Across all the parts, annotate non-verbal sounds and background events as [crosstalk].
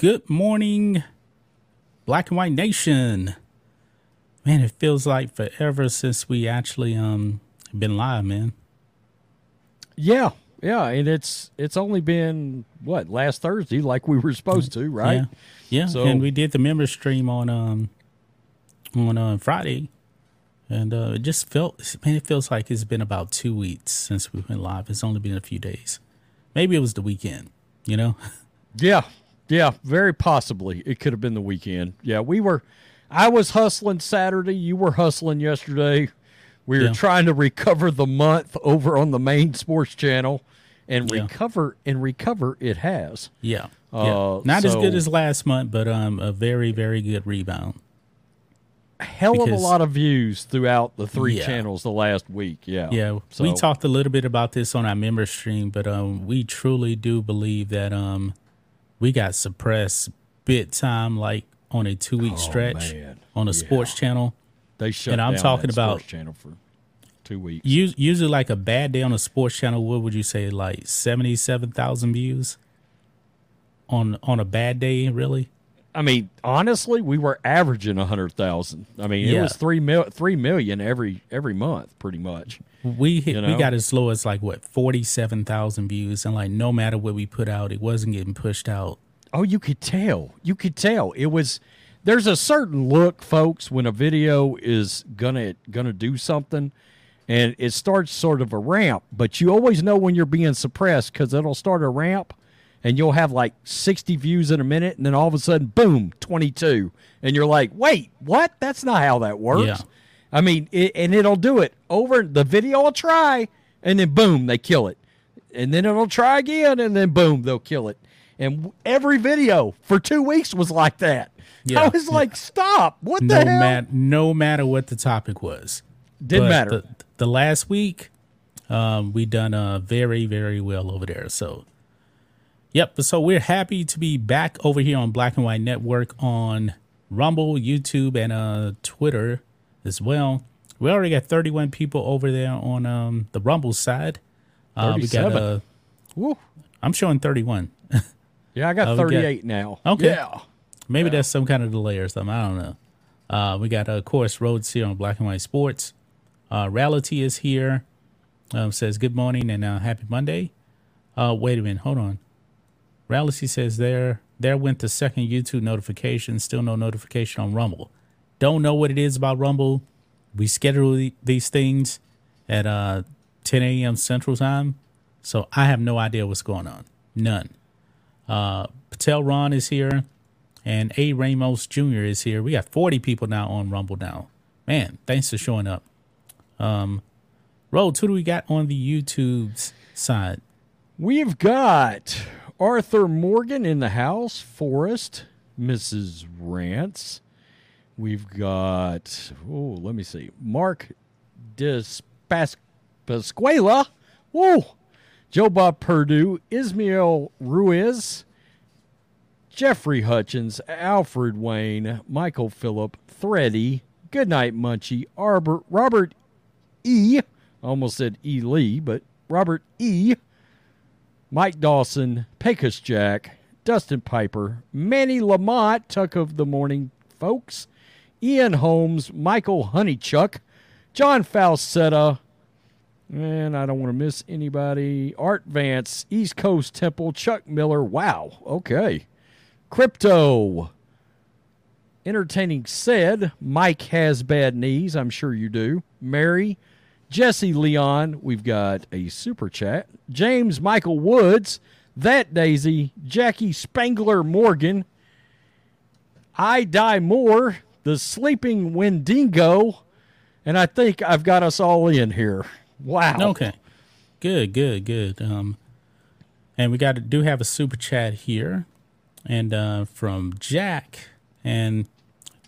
Good morning, Black and White Nation. Man, it feels like forever since we actually um been live, man. Yeah, yeah, and it's it's only been what last Thursday, like we were supposed to, right? Yeah, yeah. So- and we did the member stream on um on uh, Friday, and uh, it just felt man, it feels like it's been about two weeks since we went live. It's only been a few days. Maybe it was the weekend, you know. [laughs] Yeah, yeah, very possibly it could have been the weekend. Yeah, we were. I was hustling Saturday. You were hustling yesterday. We were Yeah. trying to recover the month over on the main sports channel, and Yeah. recover and recover it has. Yeah, yeah. Uh, Not as good as last month, but um, a very very good rebound. Hell of a lot of views throughout the three Yeah. channels the last week. Yeah, Yeah, So, we talked a little bit about this on our member stream, but um, we truly do believe that um, we got suppressed bit time, like on a two week Oh, stretch man. on a sports channel. They shut and I'm down talking about- sports channel for two weeks. Usually, like a bad day on a sports channel, what would you say, like seventy seven thousand views on on a bad day? Really? I mean, honestly, we were averaging a hundred thousand. I mean, it was three mil, three million every every month, pretty much. We hit, You we got as low as like what forty seven thousand views, and like no matter what we put out, it wasn't getting pushed out. Oh, you could tell. You could tell. It was. There's a certain look, folks, when a video is gonna gonna do something, and it starts sort of a ramp. But you always know when you're being suppressed because it'll start a ramp, and you'll have like 60 views in a minute, and then all of a sudden, boom, 22, and you're like, wait, what? That's not how that works. Yeah. I mean, it, and it'll do it over. The video will try, and then boom, they kill it, and then it'll try again, and then boom, they'll kill it. And every video for two weeks was like that. Yeah. I was like, stop! What no the hell? mat no matter what the topic was. Didn't But matter. The, the last week, um, we done uh very very well over there. So, yep. So we're happy to be back over here on Black and White Network on Rumble, YouTube, and uh Twitter as well. We already got 31 people over there on um the Rumble side. Uh, we got 37. uh, Woo. I'm showing 31. [laughs] Yeah, I got Oh, we got- 38 now. Okay. Yeah. Maybe that's some kind of delay or something. I don't know. Uh, we got, uh, of course, Rhodes here on Black and White Sports. Uh, Reality is here. Um, says good morning and uh, happy Monday. Uh, wait a minute. Hold on. Reality says there there went the second YouTube notification. Still no notification on Rumble. Don't know what it is about Rumble. We schedule these things at uh, 10 a.m. Central Time, so I have no idea what's going on. None. Uh, Patel Ron is here, and A. Ramos Jr. is here. We got 40 people now on Rumble now. Man, thanks for showing up. Um, Rhodes, who do we got on the YouTube's side? We've got Arthur Morgan in the house, Forrest, Mrs. Rance. We've got, oh, let me see, Mark Dispasquela. Whoa. Joe Bob Purdue, Ismael Ruiz, Jeffrey Hutchins, Alfred Wayne, Michael Phillip, Thready, Goodnight Munchie, Arbor, Robert E. Almost said E. Lee, but Robert E. Mike Dawson, Pecos Jack, Dustin Piper, Manny Lamont, Tuck of the Morning folks, Ian Holmes, Michael Honeychuck, John Falsetta, and I don't want to miss anybody. Art Vance, East Coast Temple, Chuck Miller. Wow. Okay. Crypto. Entertaining said, Mike has bad knees. I'm sure you do. Mary, Jesse Leon. We've got a super chat. James Michael Woods. That Daisy. Jackie Spangler Morgan. I Die More. The Sleeping Wendigo. And I think I've got us all in here. Wow. Okay, good, good, good. Um, and we got do have a super chat here, and uh, from Jack, and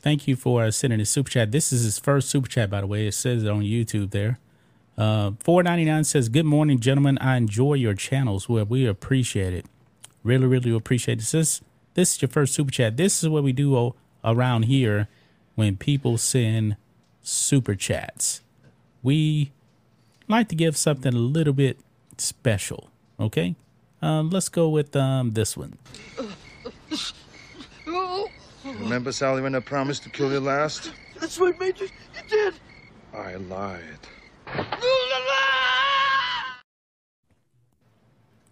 thank you for sending a super chat. This is his first super chat, by the way. It says it on YouTube there. Uh, four ninety nine says, "Good morning, gentlemen. I enjoy your channels. Well, we appreciate it. Really, really appreciate it. This this is your first super chat. This is what we do o- around here when people send super chats. We like to give something a little bit special. Okay, um, let's go with um, this one. Remember, Sally, when I promised to kill you last? That's right, Major. You did. I lied.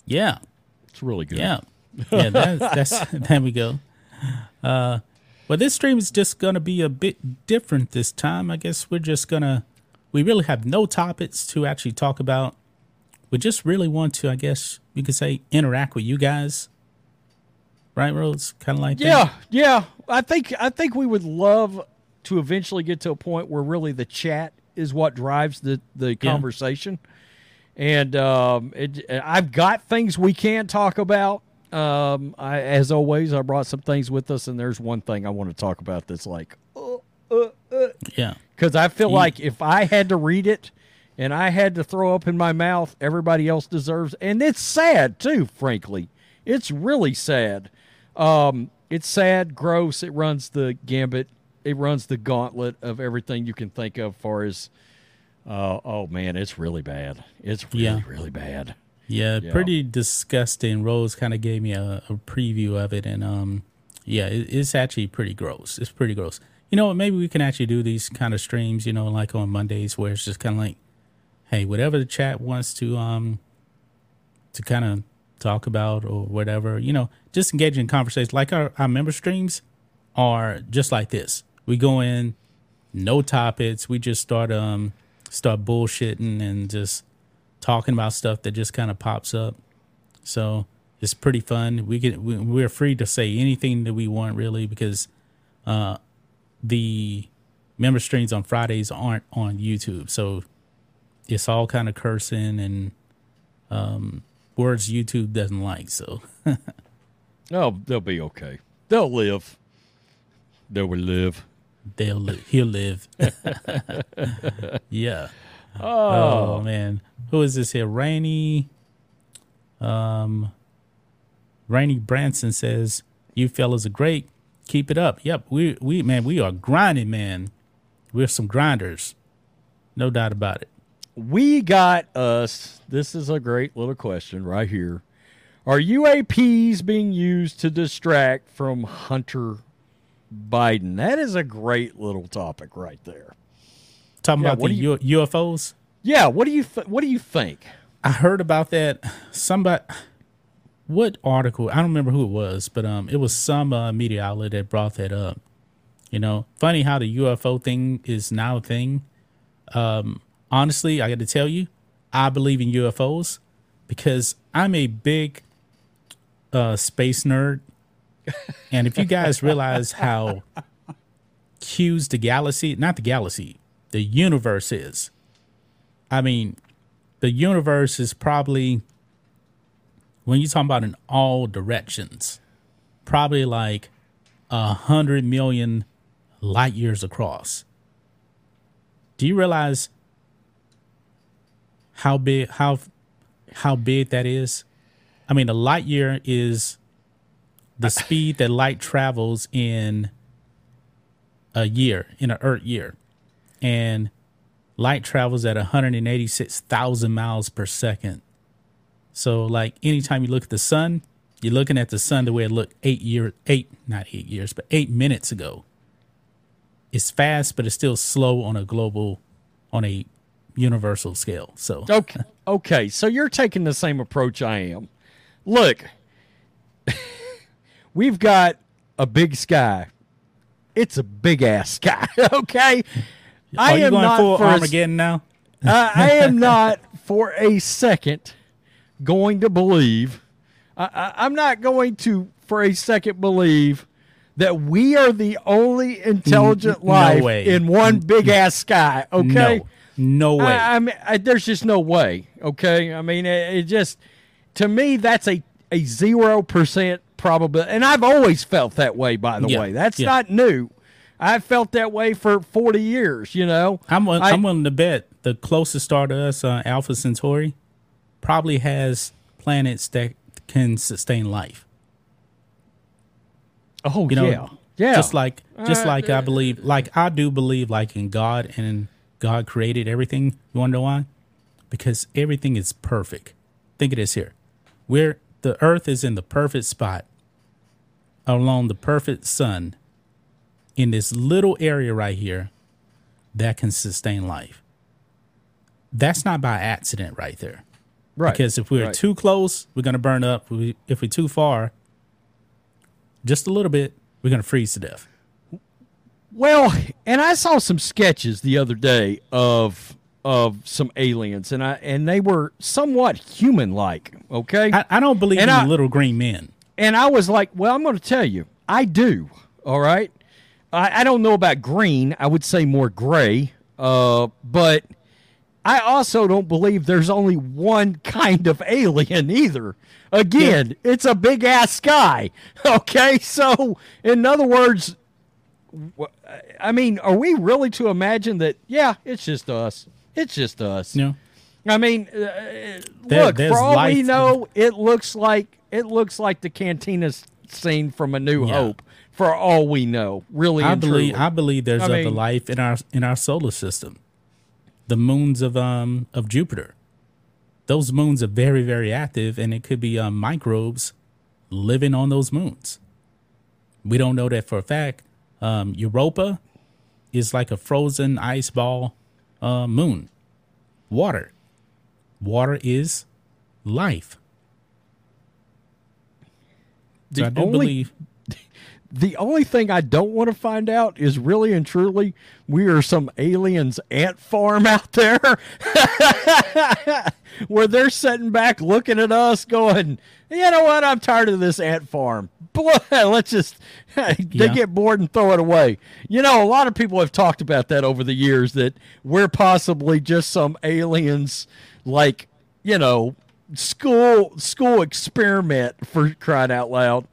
Yeah. It's really good. Yeah. Yeah, that's, that's [laughs] there we go. Uh well this stream is just gonna be a bit different this time. I guess we're just gonna we really have no topics to actually talk about. We just really want to, I guess you could say, interact with you guys. Right, Rhodes? Kinda like Yeah, that. yeah. I think I think we would love to eventually get to a point where really the chat is what drives the the conversation. And um, it, I've got things we can talk about. Um, I, as always, I brought some things with us, and there's one thing I want to talk about that's like, Yeah. because I feel You- like if I had to read it and I had to throw up in my mouth, everybody else deserves. And it's sad too, frankly. It's really sad. Um, it's sad, gross. It runs the gambit. It runs the gauntlet of everything you can think of. Far as, uh, oh man, it's really bad. It's really Yeah. really bad. Yeah, Yeah. pretty disgusting. Rhodes kind of gave me a, a preview of it, and um, yeah, it, it's actually pretty gross. It's pretty gross. You know, maybe we can actually do these kind of streams. You know, like on Mondays, where it's just kind of like, hey, whatever the chat wants to um, to kind of talk about or whatever. You know, just engage in conversation. Like our our member streams are just like this. We go in, no topics. We just start um start bullshitting and just talking about stuff that just kind of pops up. So it's pretty fun. We get we, we're free to say anything that we want really because uh, the member streams on Fridays aren't on YouTube. So it's all kind of cursing and um, words YouTube doesn't like. So [laughs] Oh, they'll be okay. They'll live. They will live. They'll li- he'll live. [laughs] yeah. Oh. man, who is this here? Rainy. Um, Rainy Branson says, "You fellas are great. Keep it up. Yep, we we man, we are grinding, man. We're some grinders, no doubt about it. We got us. This is a great little question right here. Are UAPs being used to distract from Hunter Biden? That is a great little topic right there. Talking Yeah, about the you- UFOs. Yeah, what do you th- what do you think? I heard about that. Somebody, what article? I don't remember who it was, but um, it was some uh, media outlet that brought that up. You know, funny how the UFO thing is now a thing. Um, honestly, I got to tell you, I believe in UFOs because I'm a big uh, space nerd, and if you guys realize how huge the galaxy, not the galaxy, the universe is. I mean, the universe is probably when you talk about in all directions, probably like a hundred million light years across. Do you realize how big how how big that is? I mean, a light year is the speed that light travels in a year, in an Earth year. And light travels at 186,000 miles per second. So, like, anytime you look at the sun, you're looking at the sun the way it looked eight years, eight, not eight years, but eight minutes ago. It's fast, but it's still slow on a global, on a universal scale. So, [laughs] Okay, okay. So you're taking the same approach I am. Look, [laughs] we've got a big sky. It's a big ass sky. [laughs] Okay. Are I am not for Armageddon a, now? I [laughs] am not for a second going to believe. I, I, am not going to for a second believe that we are the only intelligent no life way. in one big ass sky. Okay. No, no way. I, I mean, I, there's just no way. Okay. I mean, it, it just, to me, that's a, a 0% probably, and I've always felt that way. By the yeah. way, that's yeah. not new. I've felt that way for 40 years. You know, I'm I, am willing to bet the closest star to us, uh, Alpha Centauri, probably has planets that can sustain life. Oh you know, yeah, yeah. Just like just uh, like I believe, like I do believe, like in God and God created everything. You want to why? Because everything is perfect. Think of this here: we're the Earth is in the perfect spot along the perfect sun in this little area right here that can sustain life. That's not by accident right there. Right. Because if we're right. too close, we're going to burn up. If we're too far, just a little bit, we're going to freeze to death. Well, and I saw some sketches the other day of of some aliens, and I and they were somewhat human like. Okay, I, I don't believe And in I- little green men. And I was like, well, I'm going to tell you, I do. All right, I, I don't know about green. I would say more gray. Uh, but I also don't believe there's only one kind of alien either. Again, it's a big ass sky. [laughs] Okay, so in other words, I mean, are we really to imagine that? Yeah, it's just us. It's just us. Know, I mean, uh, There- look. For all we know, it looks like it looks like the cantina scene from A New Yeah. Hope. For all we know, really I believe truly. I believe there's I other mean- life in our in our solar system. The moons of um of Jupiter. Those moons are very very active, and it could be um, microbes living on those moons. We don't know that for a fact. Um, Europa is like a frozen ice ball uh, moon. Water, water is life. So The I do only- believe. [laughs] the only thing I don't want to find out is really and truly we are some aliens ant farm [laughs] out there [laughs] where they're sitting back looking at us going, you know what? I'm tired of this ant farm. Boy, let's just they Yeah. get bored and throw it away. You know, a lot of people have talked about that over the years that we're possibly just some aliens like, you know, school school experiment for crying out loud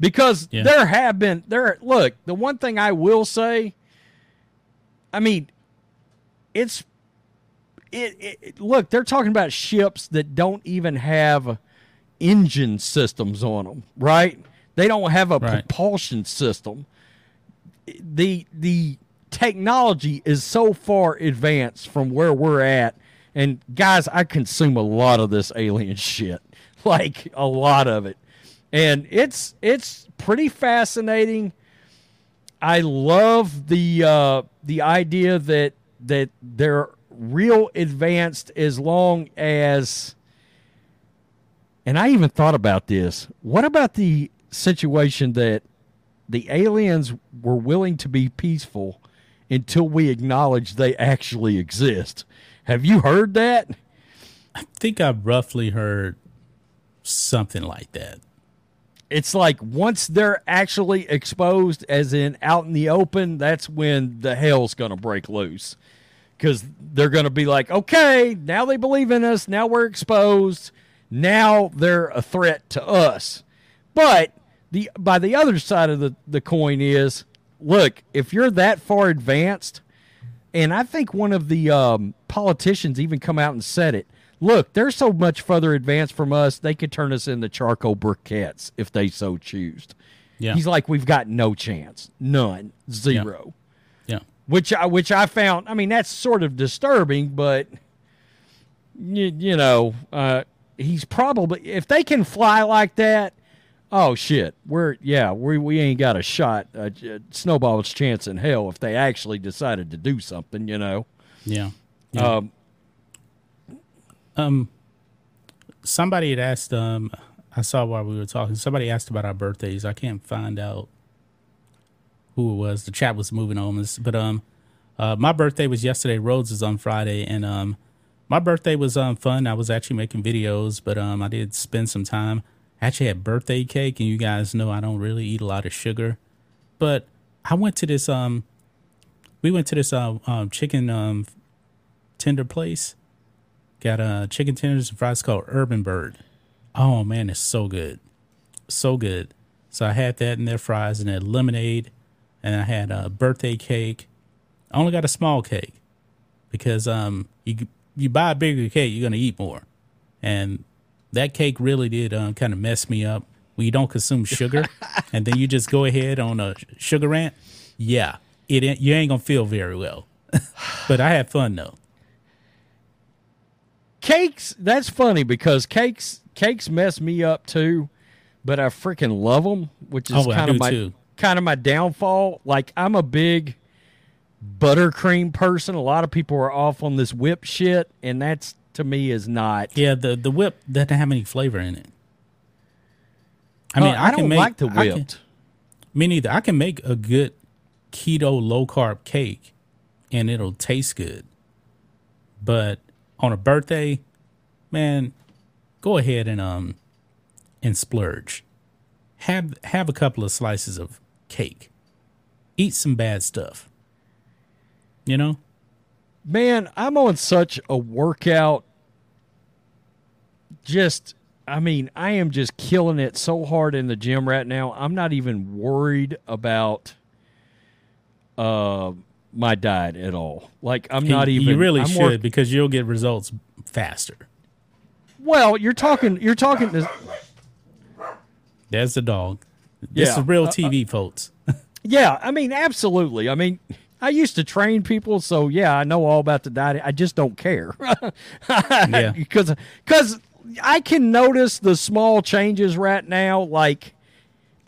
because Yeah. there have been there look the one thing i will say i mean it's it, it look they're talking about ships that don't even have engine systems on them right they don't have a Right. propulsion system the the technology is so far advanced from where we're at and guys i consume a lot of this alien [laughs] shit. Like a lot of it. And it's it's pretty fascinating. I love the uh the idea that that they're real advanced as long as and i even thought about this. What about the situation that the aliens were willing to be peaceful until we acknowledge they actually exist. Have you heard that? I think I've roughly heard something like that. It's like once they're actually exposed, as in out in the open, that's when the hell's going to break loose. Because they're going to be like, okay, now they believe in us. Now we're exposed. Now they're a threat to us. But the by the other side of the, the coin is look, if you're that far advanced, and I think one of the um, politicians even come out and said it. Look, they're so much further advanced from us, they could turn us into charcoal briquettes if they so choose. Yeah. He's like, we've got no chance, none, zero. yeah. Which I which I found. I mean, that's sort of disturbing, but you, you know, uh, he's probably if they can fly like that. Oh shit, we're yeah, we we ain't got a shot, a, a snowball's chance in hell if they actually decided to do something. You know. Yeah. Yeah. Um, Um, somebody had asked. Um, I saw while we were talking. Somebody asked about our birthdays. I can't find out who it was. The chat was moving on this, but um, uh, my birthday was yesterday. Rhodes is on Friday, and um, my birthday was um fun. I was actually making videos, but um, I did spend some time. Actually had birthday cake, and you guys know I don't really eat a lot of sugar, but I went to this um, we went to this um, um chicken um tender place. Got uh, chicken tenders and fries called Urban Bird. Oh man, it's so good, so good. So I had that in their fries and that lemonade, and I had a birthday cake. I only got a small cake because um you you buy a bigger cake, you're gonna eat more, and that cake really did um, kind of mess me up. When you don't consume sugar, [laughs] and then you just go ahead on a sugar rant, yeah, it ain't- you ain't gonna feel very well. [laughs] but I had fun though. cakes that's funny because cakes cakes mess me up too but i freaking love them which is Oh, kind of my too. kind of my downfall. Like I'm a big buttercream person. A lot of people are off on this whip shit, and that's to me is not. Yeah, the the whip doesn't have any flavor in it. I mean, Uh, I, can don't make, like the I can- whipped. me neither. I can make a good keto low carb cake, and it'll taste good. But on a birthday, man, go ahead and um and splurge. Have have a couple of slices of cake. Eat some bad stuff. You know? Man, I'm on such a workout. Just, I mean, I am just killing it so hard in the gym right now. I'm not even worried about uh my diet at all. Like I'm not You- even. You really I'm should work- because you'll get results faster. well, you're talking. You're talking. To, There's the dog. This Yeah. is real Uh, TV, folks. [laughs] Yeah, I mean, absolutely. I mean, I used to train people, so yeah, I know all about the diet. I just don't care. [laughs] Yeah. because because I can notice the small changes right now. Like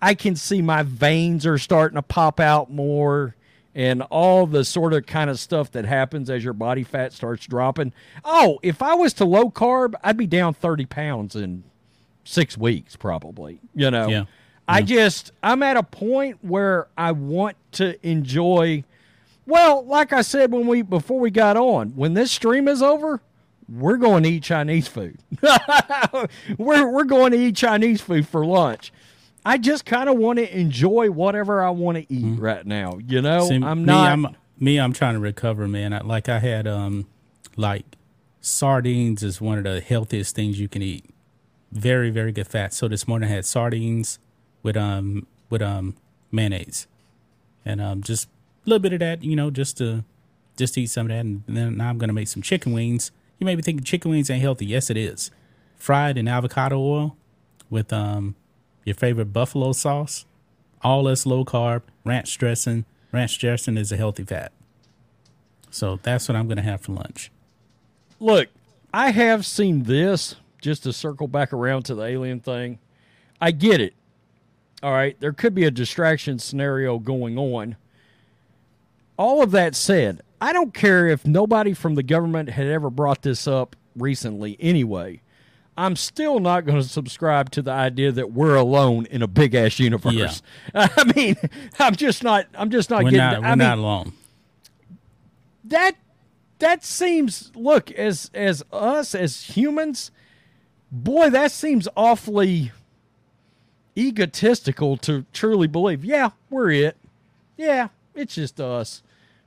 I can see my veins are starting to pop out more, and all the sort of kind of stuff that happens as your body fat starts dropping. Oh, if I was to low carb, I'd be down thirty pounds in six weeks, probably. You know. Yeah. I just I'm at a point where I want to enjoy well, like I said when we before we got on, when this stream is over, we're going to eat Chinese food. [laughs] we're we're going to eat Chinese food for lunch. I just kind of want to enjoy whatever I want to eat right now. You know, See, I'm me, not. I'm me. I'm trying to recover, man. I, like I had, um, like sardines is one of the healthiest things you can eat. Very, very good fat. So this morning I had sardines with um with um mayonnaise, and um just little bit of that, you know, just to just to eat some of that, and then now I'm gonna make some chicken wings. You may be thinking chicken wings ain't healthy. Yes, it is. Fried in avocado oil with um your favorite buffalo sauce all that's low carb, ranch dressing. Ranch dressing is a healthy fat. So that's what I'm to have for lunch. Look, I have seen this just to circle back around to the alien thing. I get it. All right, there could be a distraction scenario going on. All of that said, I don't care if nobody from the government had ever brought this up recently anyway. I'm still not going to subscribe to the idea that we're alone in a big ass universe. Yeah. [laughs] I mean, I'm just not. I'm just not We're getting. not, we're I mean, not alone. that that seems look as as us as humans boy that seems awfully egotistical to truly believe yeah we're it yeah it's just us.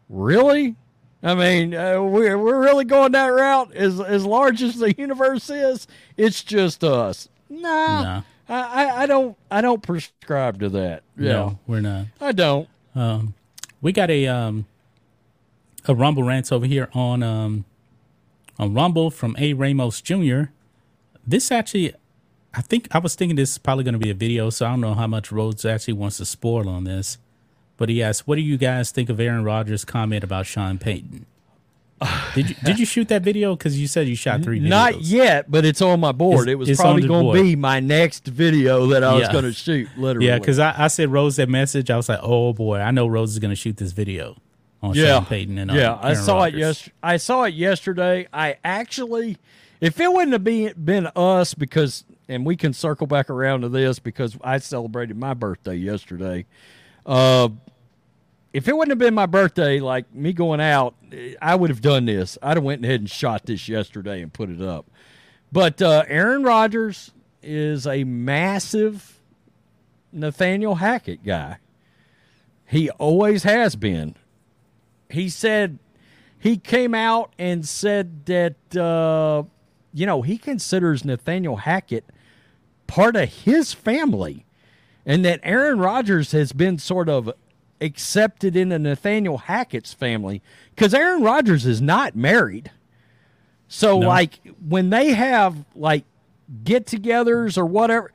Really? I mean uh, we're, we're really going that route? As as large as the universe is it's just us. Nah. No. I, I don't i don't prescribe to that. Yeah. No, we're not. i don't. Um, We got a um a Rumble rant over here on um on Rumble from A. Ramos Jr. This actually, I think I was thinking this is probably going to be a video, so I don't know how much Rhodes actually wants to spoil on this. But he asked, "What do you guys think of Aaron Rodgers' comment about Sean Payton?" [laughs] Did you did you shoot that video? Because you said you shot three videos. Not yet, but it's on my board. It's- it was probably going to be my next video that I was going to shoot. Literally, Yeah, because I, I said Rhodes that message. I was like, oh boy, I know Rhodes is going to shoot this video on yeah, Sean Payton and uh, yeah, I saw Rodgers. it yes. I saw it yesterday. I actually, if it wouldn't have been been us, because and we can circle back around to this because I celebrated my birthday yesterday. Uh, if it wouldn't have been my birthday, like me going out, I would have done this. I'd have went ahead and shot this yesterday and put it up. But uh, Aaron Rodgers is a massive Nathaniel Hackett guy. He always has been. He said he came out and said that uh, you know he considers Nathaniel Hackett part of his family, and that Aaron Rodgers has been sort of accepted into Nathaniel Hackett's family because Aaron Rodgers is not married. So No. like when they have like get-togethers or whatever,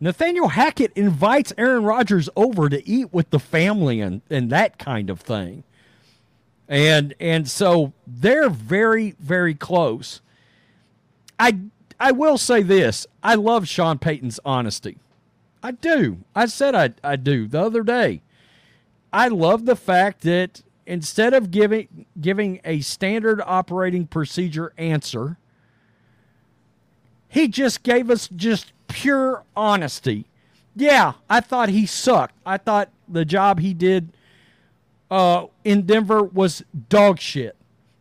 Nathaniel Hackett invites Aaron Rodgers over to eat with the family and and that kind of thing. And and so they're very very close. I I will say this. I love Sean Payton's honesty. I do. I said I I do the other day. I love the fact that instead of giving giving a standard operating procedure answer, he just gave us just pure honesty. Yeah, I thought he sucked. I thought the job he did uh, in Denver was dog shit.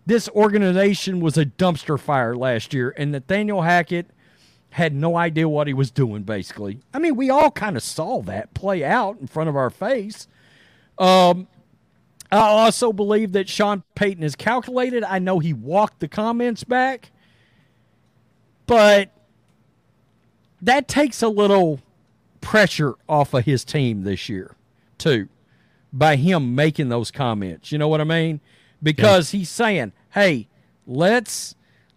This organization was a dumpster fire last year, and Nathaniel Hackett had no idea what he was doing, basically. I mean, we all kind of saw that play out in front of our face. Um, I also believe that Sean Payton is calculated. I know he walked the comments back, but that takes a little pressure off of his team this year, too, by him making those comments. You know what I mean? Because yeah. he's saying, "Hey, let's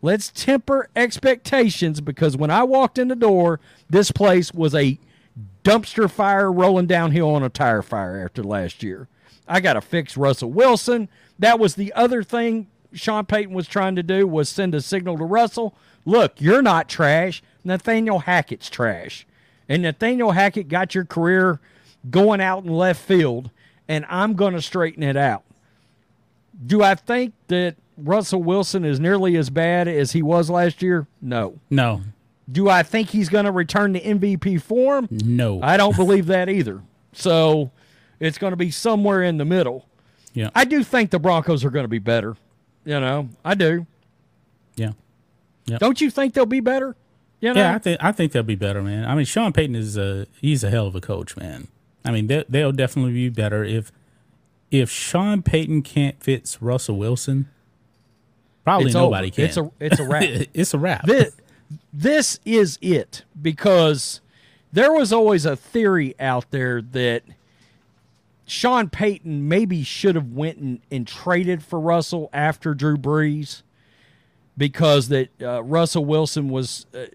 let's temper expectations because when I walked in the door, this place was a dumpster fire rolling downhill on a tire fire after last year. I got to fix Russell Wilson. That was the other thing Sean Payton was trying to do was send a signal to Russell. Look, you're not trash. Nathaniel Hackett's trash. And Nathaniel Hackett got your career going out in left field, and I'm going to straighten it out. Do I think that Russell Wilson is nearly as bad as he was last year? No. No. Do I think he's going to return to MVP form? No. I don't believe that either. So it's going to be somewhere in the middle. Yeah. I do think the Broncos are going to be better. You know, I do. Yeah. Yep. Don't you think they'll be better? You know? Yeah, I think I think they'll be better, man. I mean, Sean Payton is a he's a hell of a coach, man. I mean, they, they'll definitely be better if if Sean Payton can't fix Russell Wilson. Probably it's nobody over. can. It's a it's a wrap. [laughs] it's a wrap. This, this is it because there was always a theory out there that Sean Payton maybe should have went and, and traded for Russell after Drew Brees because that uh, Russell Wilson was uh,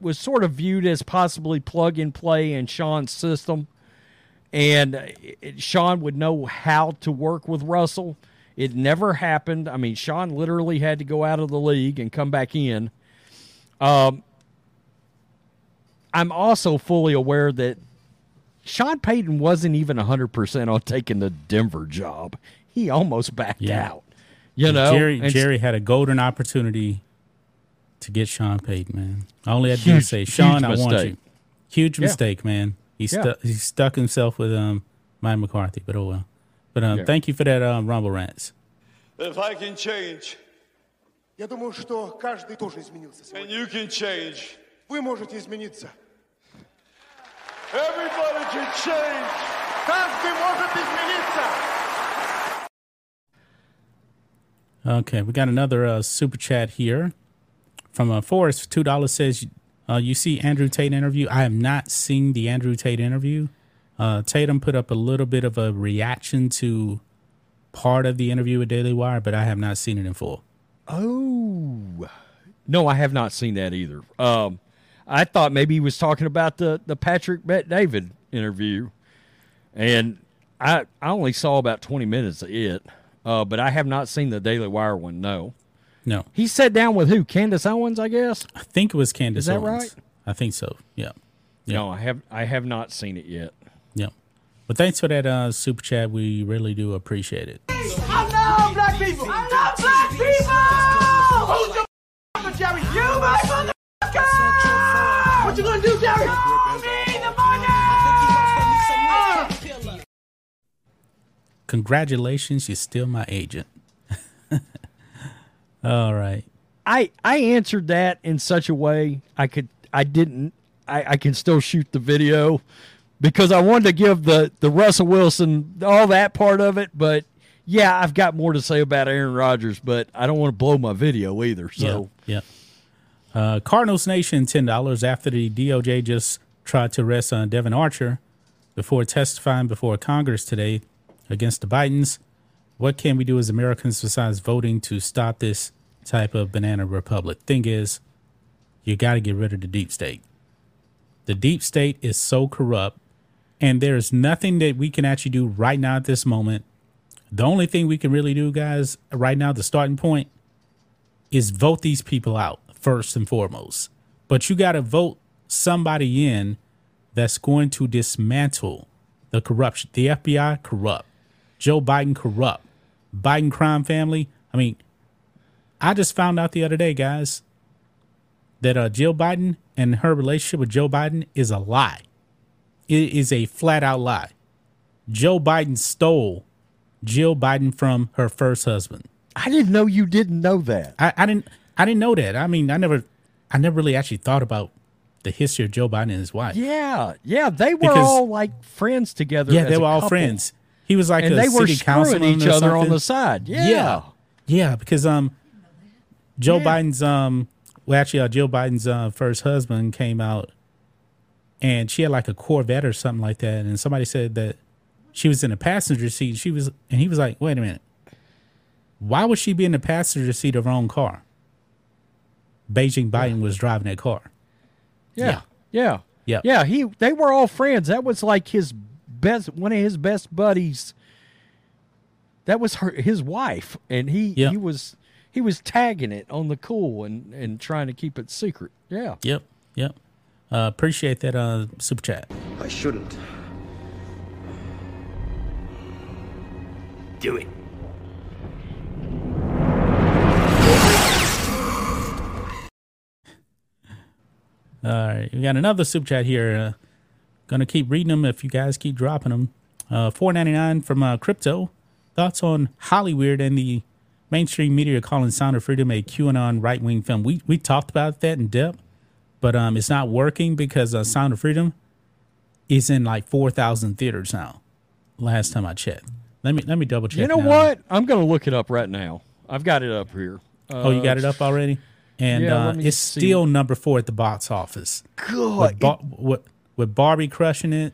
was sort of viewed as possibly plug and play in Sean's system, and uh, it, Sean would know how to work with Russell. It never happened. I mean, Sean literally had to go out of the league and come back in. Um, I'm also fully aware that Sean Payton wasn't even 100% on taking the Denver job. He almost backed yeah. out. You know, Jerry and Jerry had a golden opportunity to get Sean Payton, man. I only had to say, Sean, I want you. Huge yeah. mistake, man. He yeah. stuck he stuck himself with um Mike McCarthy, but oh well. But um, yeah. thank you for that um, Rumble Rants. If I can change, Я думаю, что каждый тоже изменился and you can change, Вы можете измениться. everybody can change. Каждый может измениться. Okay, we got another uh, super chat here from uh, Forrest. Two dollars says, uh, "You see Andrew Tate interview? I have not seen the Andrew Tate interview. Uh, Tatum put up a little bit of a reaction to part of the interview with Daily Wire, but I have not seen it in full. Oh, no, I have not seen that either. Um, I thought maybe he was talking about the the Patrick Bet David interview, and I I only saw about twenty minutes of it. Uh, but I have not seen the Daily Wire one. No, no. He sat down with who? Candace Owens, I guess. I think it was Candace. Is that Owens. right? I think so. Yeah. yeah. No, I have. I have not seen it yet. Yeah. But thanks for that uh, super chat. We really do appreciate it. I love black people. I love black people. Who's the Jerry? You, my motherfucker. What you gonna do, Jerry? Me the money. Congratulations, you're still my agent. [laughs] All right. I I answered that in such a way I could I didn't I, I can still shoot the video because I wanted to give the the Russell Wilson all that part of it, but yeah, I've got more to say about Aaron Rodgers, but I don't want to blow my video either. So yeah, yeah. Uh, Cardinals Nation ten dollars after the DOJ just tried to arrest on Devon Archer before testifying before Congress today against the Bidens. What can we do as Americans besides voting to stop this type of banana republic? Thing is, you got to get rid of the deep state. The deep state is so corrupt, and there's nothing that we can actually do right now at this moment. The only thing we can really do, guys, right now, the starting point is vote these people out first and foremost. But you got to vote somebody in that's going to dismantle the corruption. The FBI corrupt. Joe Biden corrupt. Biden crime family. I mean, I just found out the other day, guys, that uh, Jill Biden and her relationship with Joe Biden is a lie. It is a flat out lie. Joe Biden stole Jill Biden from her first husband. I didn't know you didn't know that. I, I didn't I didn't know that. I mean, I never I never really actually thought about the history of Joe Biden and his wife. Yeah, yeah, they were Because- all like friends together. Yeah, they were all couple. friends. He was like and a they were city councilman each other on the side. Yeah, Yeah. Yeah, because um, Joe Yeah. Biden's um, well, actually, uh, Jill Biden's uh, first husband came out, and she had like a Corvette or something like that, and somebody said that she was in the passenger seat. She was, and he was like, "Wait a minute, why would she be in the passenger seat of her own car?" Beijing Biden was driving that car. yeah, yeah, Yeah. yeah. He, they were all friends. That was like his best, one of his best buddies. That was her, his wife, and he, Yeah. he was, he was tagging it on the cool and and trying to keep it secret. Yeah, Yep, yep. Uh, appreciate that uh, super chat. I shouldn't. Do it. All right, we got another super chat here. Uh, gonna keep reading them if you guys keep dropping them. Uh, Four ninety nine from uh, Crypto. Thoughts on Hollywood and the mainstream media calling Sound of Freedom a QAnon right wing film. We we talked about that in depth, but um, it's not working because uh, Sound of Freedom is in like four thousand theaters now. Last time I checked. Let me let me double check. you know now. what? I'm gonna look it up right now. I've got it up here. Oh, you got it up already, and yeah, uh, it's see. still number four at the box office. Good. with, Bar- with, with Barbie crushing it,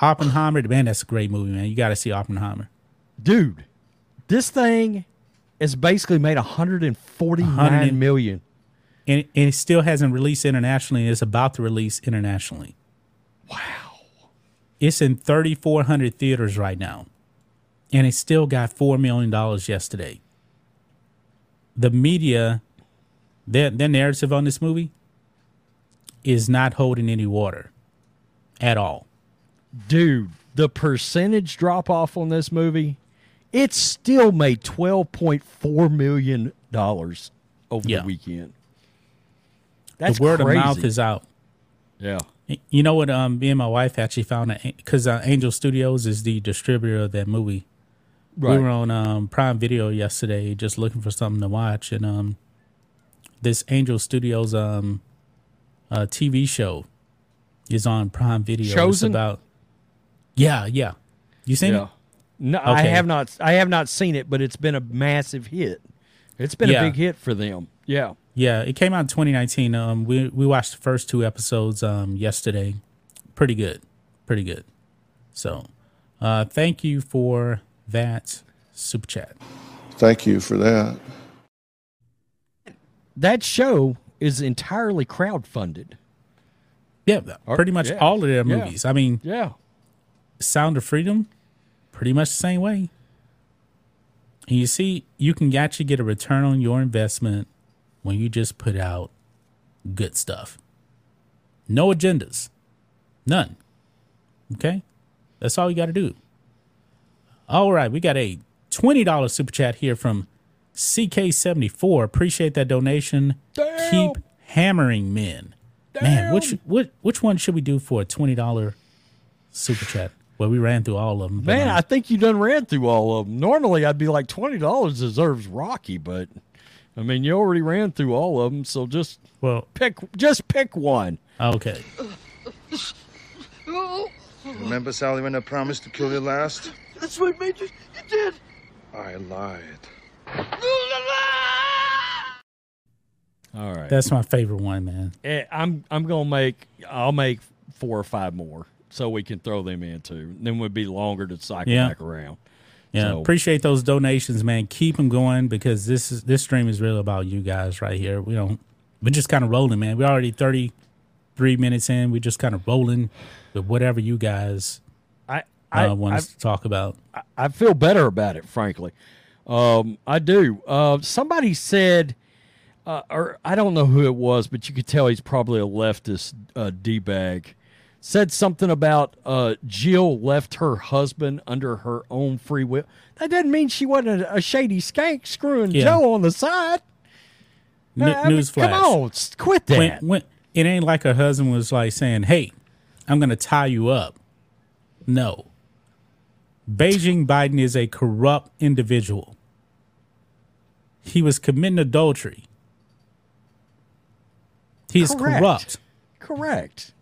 Oppenheimer. Man, that's a great movie, man. You got to see Oppenheimer. dude, this thing is basically made 149 100 million. And, and it still hasn't released internationally. and It's about to release internationally. Wow. It's in 3,400 theaters right now. And it still got $4 million yesterday. The media, their, their narrative on this movie is not holding any water at all. Dude, the percentage drop off on this movie, it still made 12.4 million dollars over Yeah. the weekend. That's the word crazy. of mouth is out. yeah. You know what? Um, me and my wife actually found because uh, Angel Studios is the distributor of that movie. Right. We were on um, Prime Video yesterday, just looking for something to watch, and um, this Angel Studios um, uh, TV show is on Prime Video. It's Chosen? about yeah, yeah. You seen yeah. it? No, I have not I have not seen it, but it's been a massive hit. It's been Yeah. a big hit for them. Yeah. Yeah, it came out in 2019. Um, we we watched the first two episodes um yesterday. Pretty good, pretty good. So, uh, thank you for that super chat. Thank you for that. That show is entirely crowdfunded. Yeah, pretty much yeah, all of their yeah. movies. I mean, Yeah. Sound of Freedom, pretty much the same way. And you see, you can actually get a return on your investment when you just put out good stuff. No agendas, none. Okay, that's all you got to do. All right, we got a twenty dollars super chat here from CK74. Appreciate that donation. Damn. Keep hammering men. Man, which which which one should we do for a twenty dollar super chat? Well, we ran through all of them. Man, um, I think you done ran through all of them. Normally, I'd be like twenty dollars deserves Rocky, but I mean, you already ran through all of them, so just well, pick, just pick one. okay. Remember, Sally, when I promised to kill you last? That's right, Major. You did. I lied. All right, That's my favorite one, man. Eh, I'm I'm gonna make I'll make four or five more so we can throw them in too. Then would be longer to cycle Yeah. back around. Yeah, So- appreciate those donations, man. Keep them going because this is this stream is really about you guys right here. We don't we're just kind of rolling, man. We're already thirty three minutes in. We're just kind of rolling with whatever you guys I I, uh, want to talk about. I feel better about it, frankly. Um, I do. Uh, somebody said, uh, or I don't know who it was, but you could tell he's probably a leftist uh, d bag. Said something about uh, Jill left her husband under her own free will. That doesn't mean she wasn't a, a shady skank screwing Yeah. Joe on the side. N- I mean, newsflash. Come on, quit that. when, when it ain't like her husband was like saying, "Hey, I'm going to tie you up." No. Beijing Biden is a corrupt individual. He was committing adultery. He's Correct. corrupt. Correct.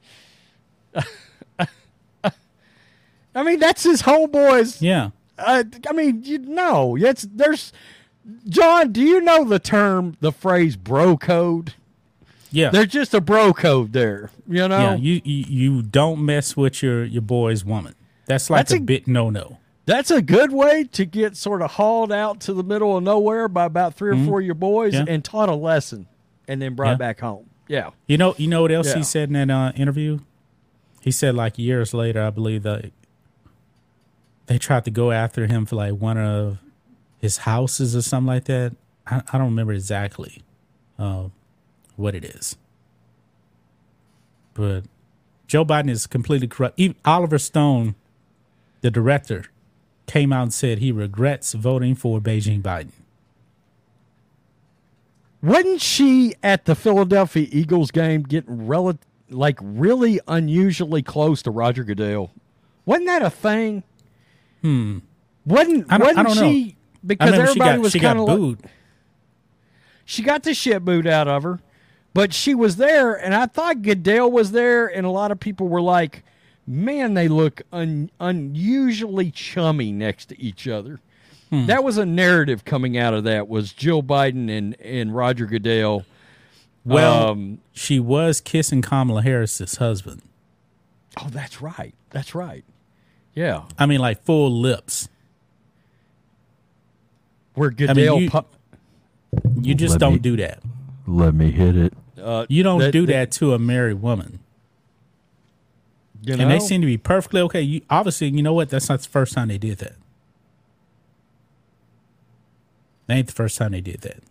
I mean, that's his homeboys. Yeah. Uh, I mean, you know, it's there's John. Do you know the term, the phrase "bro code"? Yeah. There's just a bro code there. You know, yeah, you, you you don't mess with your your boy's woman. That's like That's a, a- bit no no. that's a good way to get sort of hauled out to the middle of nowhere by about 3 or four of your boys Mm-hmm. Yeah. and taught a lesson, and then brought Yeah. back home. Yeah. You know, you know what else Yeah. he said in that uh, interview? He said like years later, I believe that they tried to go after him for like one of his houses or something like that. I, I don't remember exactly uh, what it is, but Joe Biden is completely corrupt. Even Oliver Stone, the director, came out and said he regrets voting for Beijing Biden. Wasn't she at the Philadelphia Eagles game getting rel- like really unusually close to Roger Goodell? Wasn't that a thing? Hmm. Wasn't I don't- wasn't don't know. she I because remember she everybody got was kind of like, booed. she got the shit booed out of her, but she was there, and I thought Goodell was there, and a lot of people were like, "Man, they look un- unusually chummy next to each other." Hmm. That was a narrative coming out of that was Jill Biden and and Roger Goodell. Well, Um, she was kissing Kamala Harris's husband. Oh, that's right. That's right. Yeah, I mean, like full lips. where Goodell. you- pu- You just Let don't me- do that. Let me hit it. uh, You don't that- do that- that to a married woman. you And they seem to be perfectly okay. You obviously, you know what? That's not the first time they did that. That ain't the first time they did that.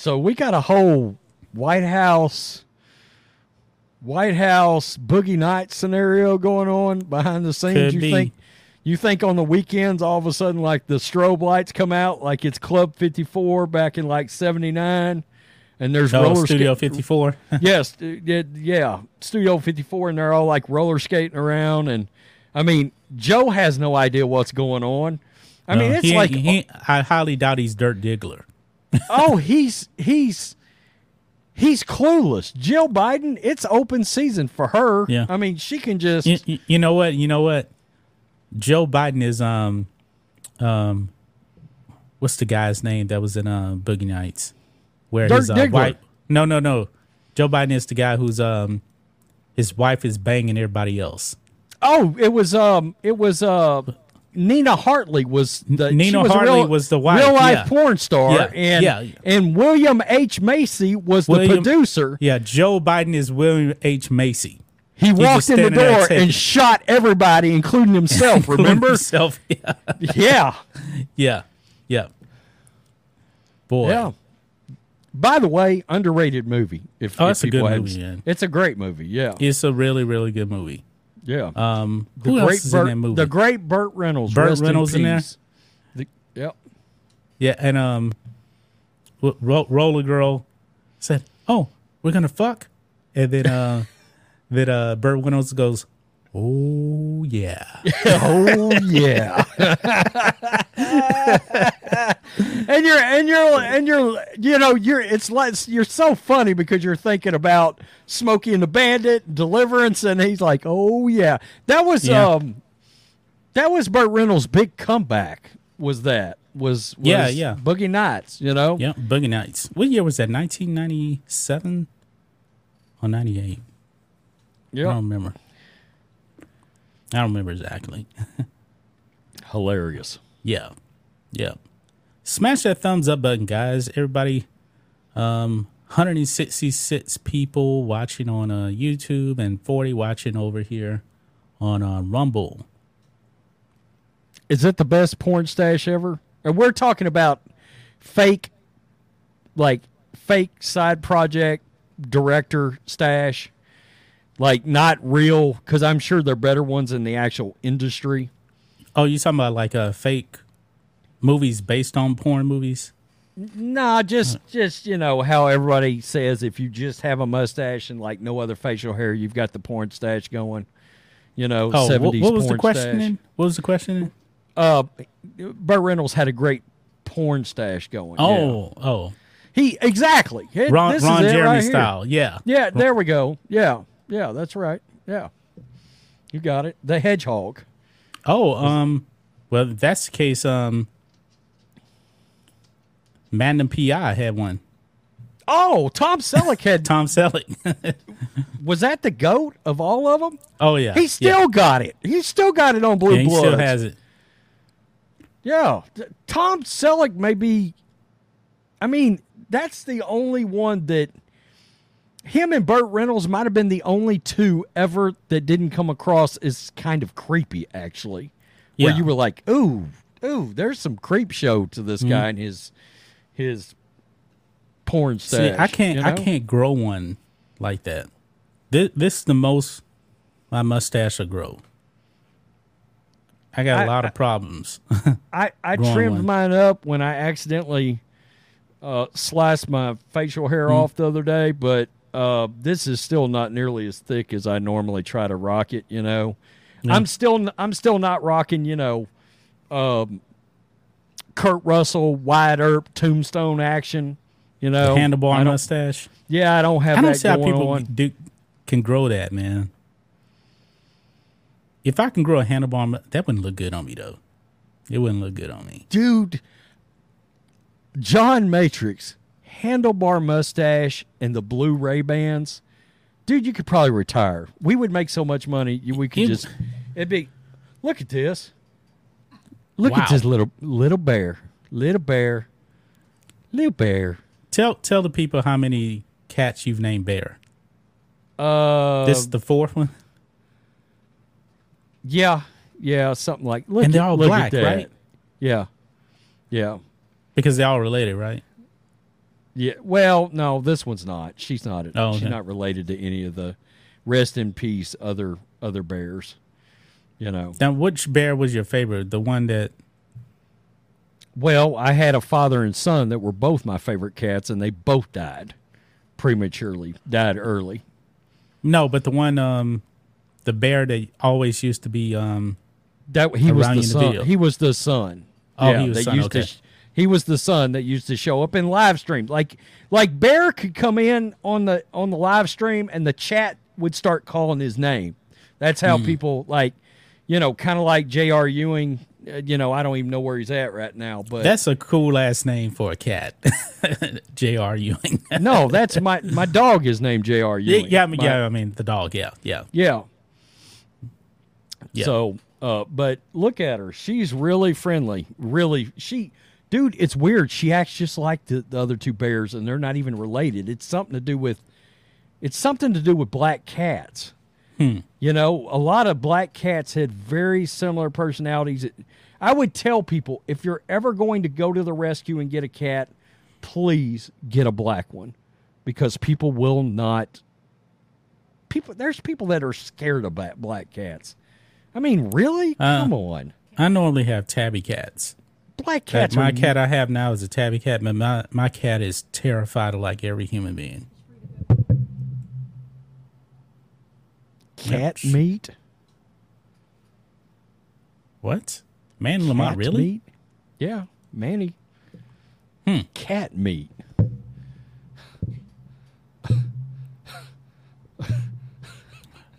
So we got a whole White House, White House boogie night scenario going on behind the scenes. Could you be. think? You think on the weekends all of a sudden like the strobe lights come out like it's Club 54 back in like 79 and there's Oh, roller Studio skate- 54. [laughs] yes, uh, yeah, Studio 54, and they're all like roller skating around. And I mean, Joe has no idea what's going on. I mean, it's he like, he- I highly doubt he's Dirk Diggler. Oh, he's he's he's clueless. Jill Biden, it's open season for her. Yeah. I mean, she can just You, you- know what? You know what? Joe Biden is um um what's the guy's name that was in uh, Boogie Nights? Where Dirk his uh, Diggler. wife No, no, no. Joe Biden is the guy who's um his wife is banging everybody else. oh, it was um, it was uh. Nina Hartley was the Nina was Hartley real, was the wife, real life yeah. porn star, Yeah, and yeah. and William H Macy was the producer. Yeah, Joe Biden is William H. Macy. He walked in the door and shot everybody, including himself. [laughs] Remember? Himself. Yeah. [laughs] yeah, Yeah. Yeah. Boy. yeah. By the way, underrated movie. If, Oh, if it's a good movie. It's a great movie. Yeah, It's a really, really good movie. Yeah. Um the who great else is Burt, in that movie? The great Burt Reynolds. Burt rest Reynolds in there? peace. The, yep. Yeah, and um, Ro- Ro- Roller Girl said, "Oh, we're gonna fuck," and then uh, [laughs] then uh, Burt Reynolds goes, "Oh yeah, [laughs] oh yeah. [laughs] and you're and you're and you're you know you're it's like you're so funny because you're thinking about Smokey and the Bandit, Deliverance, and he's like, oh yeah, that was Yeah. um, that was Burt Reynolds' big comeback. Was that was, was Yeah, yeah. Boogie Nights? You know, yeah." Boogie Nights. What year was that? Nineteen ninety seven or ninety eight? Yeah, I don't remember. I don't remember exactly. [laughs] hilarious. Yeah. Yeah. Smash that thumbs up button, guys. Everybody, um, 166 people watching on uh, YouTube and 40 watching over here on uh, Rumble. Is it the best porn stash ever? And we're talking about fake, like fake side project director stash. like not real because I'm sure they're better ones in the actual industry. Oh, you talking about like a fake movies based on porn movies? Nah, just just you know how everybody says if you just have a mustache and like no other facial hair, you've got the porn stash going. You know, Oh, what, 70s what was the question? What was the question? Uh, Burt Reynolds had a great porn stash going. yeah. Oh, oh, he exactly. It- Ron, this Ron is Jeremy right style. Yeah. Yeah, there we go. Yeah, yeah, that's right. Yeah, you got it. The hedgehog. Oh, um, well, that's the case. Um, Magnum PI had one. Oh, Tom Selleck had. [laughs] Tom Selleck. [laughs] was that the goat of all of them? oh yeah, He still yeah. got it. He still got it on Blue Yeah, he Bloods. still has it. Yeah, Tom Selleck may be. I mean, that's the only one that him and Burt Reynolds might have been the only two ever that didn't come across as kind of creepy. Actually, where you were like, "Ooh, ooh, there's some creep show to this Mm-hmm. guy and his his porn See. I can't. you I can't grow one like that. This, this is the most my mustache will grow. I got a I- lot of problems. [laughs] I, I trimmed one. mine up when I accidentally uh, sliced my facial hair Hmm. off the other day, but uh, this is still not nearly as thick as I normally try to rock it. You know, I'm still I'm still not rocking. You know, um, Kurt Russell, Wyatt Earp, Tombstone action. You know, Handlebar I mustache. Yeah, I don't have I don't that see how people do, can grow that, man. If I can grow a handlebar, that wouldn't look good on me though. It wouldn't look good on me. dude. John Matrix, handlebar mustache, and the blue Ray Bans. Dude, you could probably retire. We would make so much money. We could You- just. It'd be. Look at this. Look Wow. at this little little bear, little bear, little bear. Tell tell the people how many cats you've named Bear. Uh, This is the fourth one, yeah, yeah, something like. Look and they're at- all black, right? Yeah, yeah. Because they're all related, right? Yeah. Well, no, this one's not. She's not. Oh, She's not related to any of the rest in peace other other bears. You know. Now, which bear was your favorite? The one that Well, I had a father and son that were both my favorite cats, and they both died prematurely. Died early. no, but the one um, the bear that always used to be um, That he was the the son. video. He was the son. Oh, he was that son, used okay. to. He was the son that used to show up in live stream. Like like Bear could come in on the on the live stream, and the chat would start calling his name. That's how people like, you know, kind of like J.R. Ewing. uh, You know, I don't even know where he's at right now, but that's a cool ass name for a cat, [laughs] J.R. Ewing. [laughs] no, that's my my dog is named J.R. Ewing. yeah, I mean, My- yeah, I mean the dog. Yeah, yeah, yeah. yeah. So, uh, but look at her. She's really friendly. Really, she, dude, it's weird. She acts just like the, the other two bears, and they're not even related. It's something to do with, it's something to do with black cats. You know, a lot of black cats had very similar personalities. I would tell people if you're ever going to go to the rescue and get a cat, please get a black one because people will not people there's people that are scared of black, cats. I mean, really? Uh, Come on. I normally have tabby cats. Black cats my are cat I have now is a tabby cat, but my, my cat is terrified of like every human being. Cat Yep. meat. What? Man Lamont, Cat really? meat? Yeah, Manny. Hmm. Cat meat.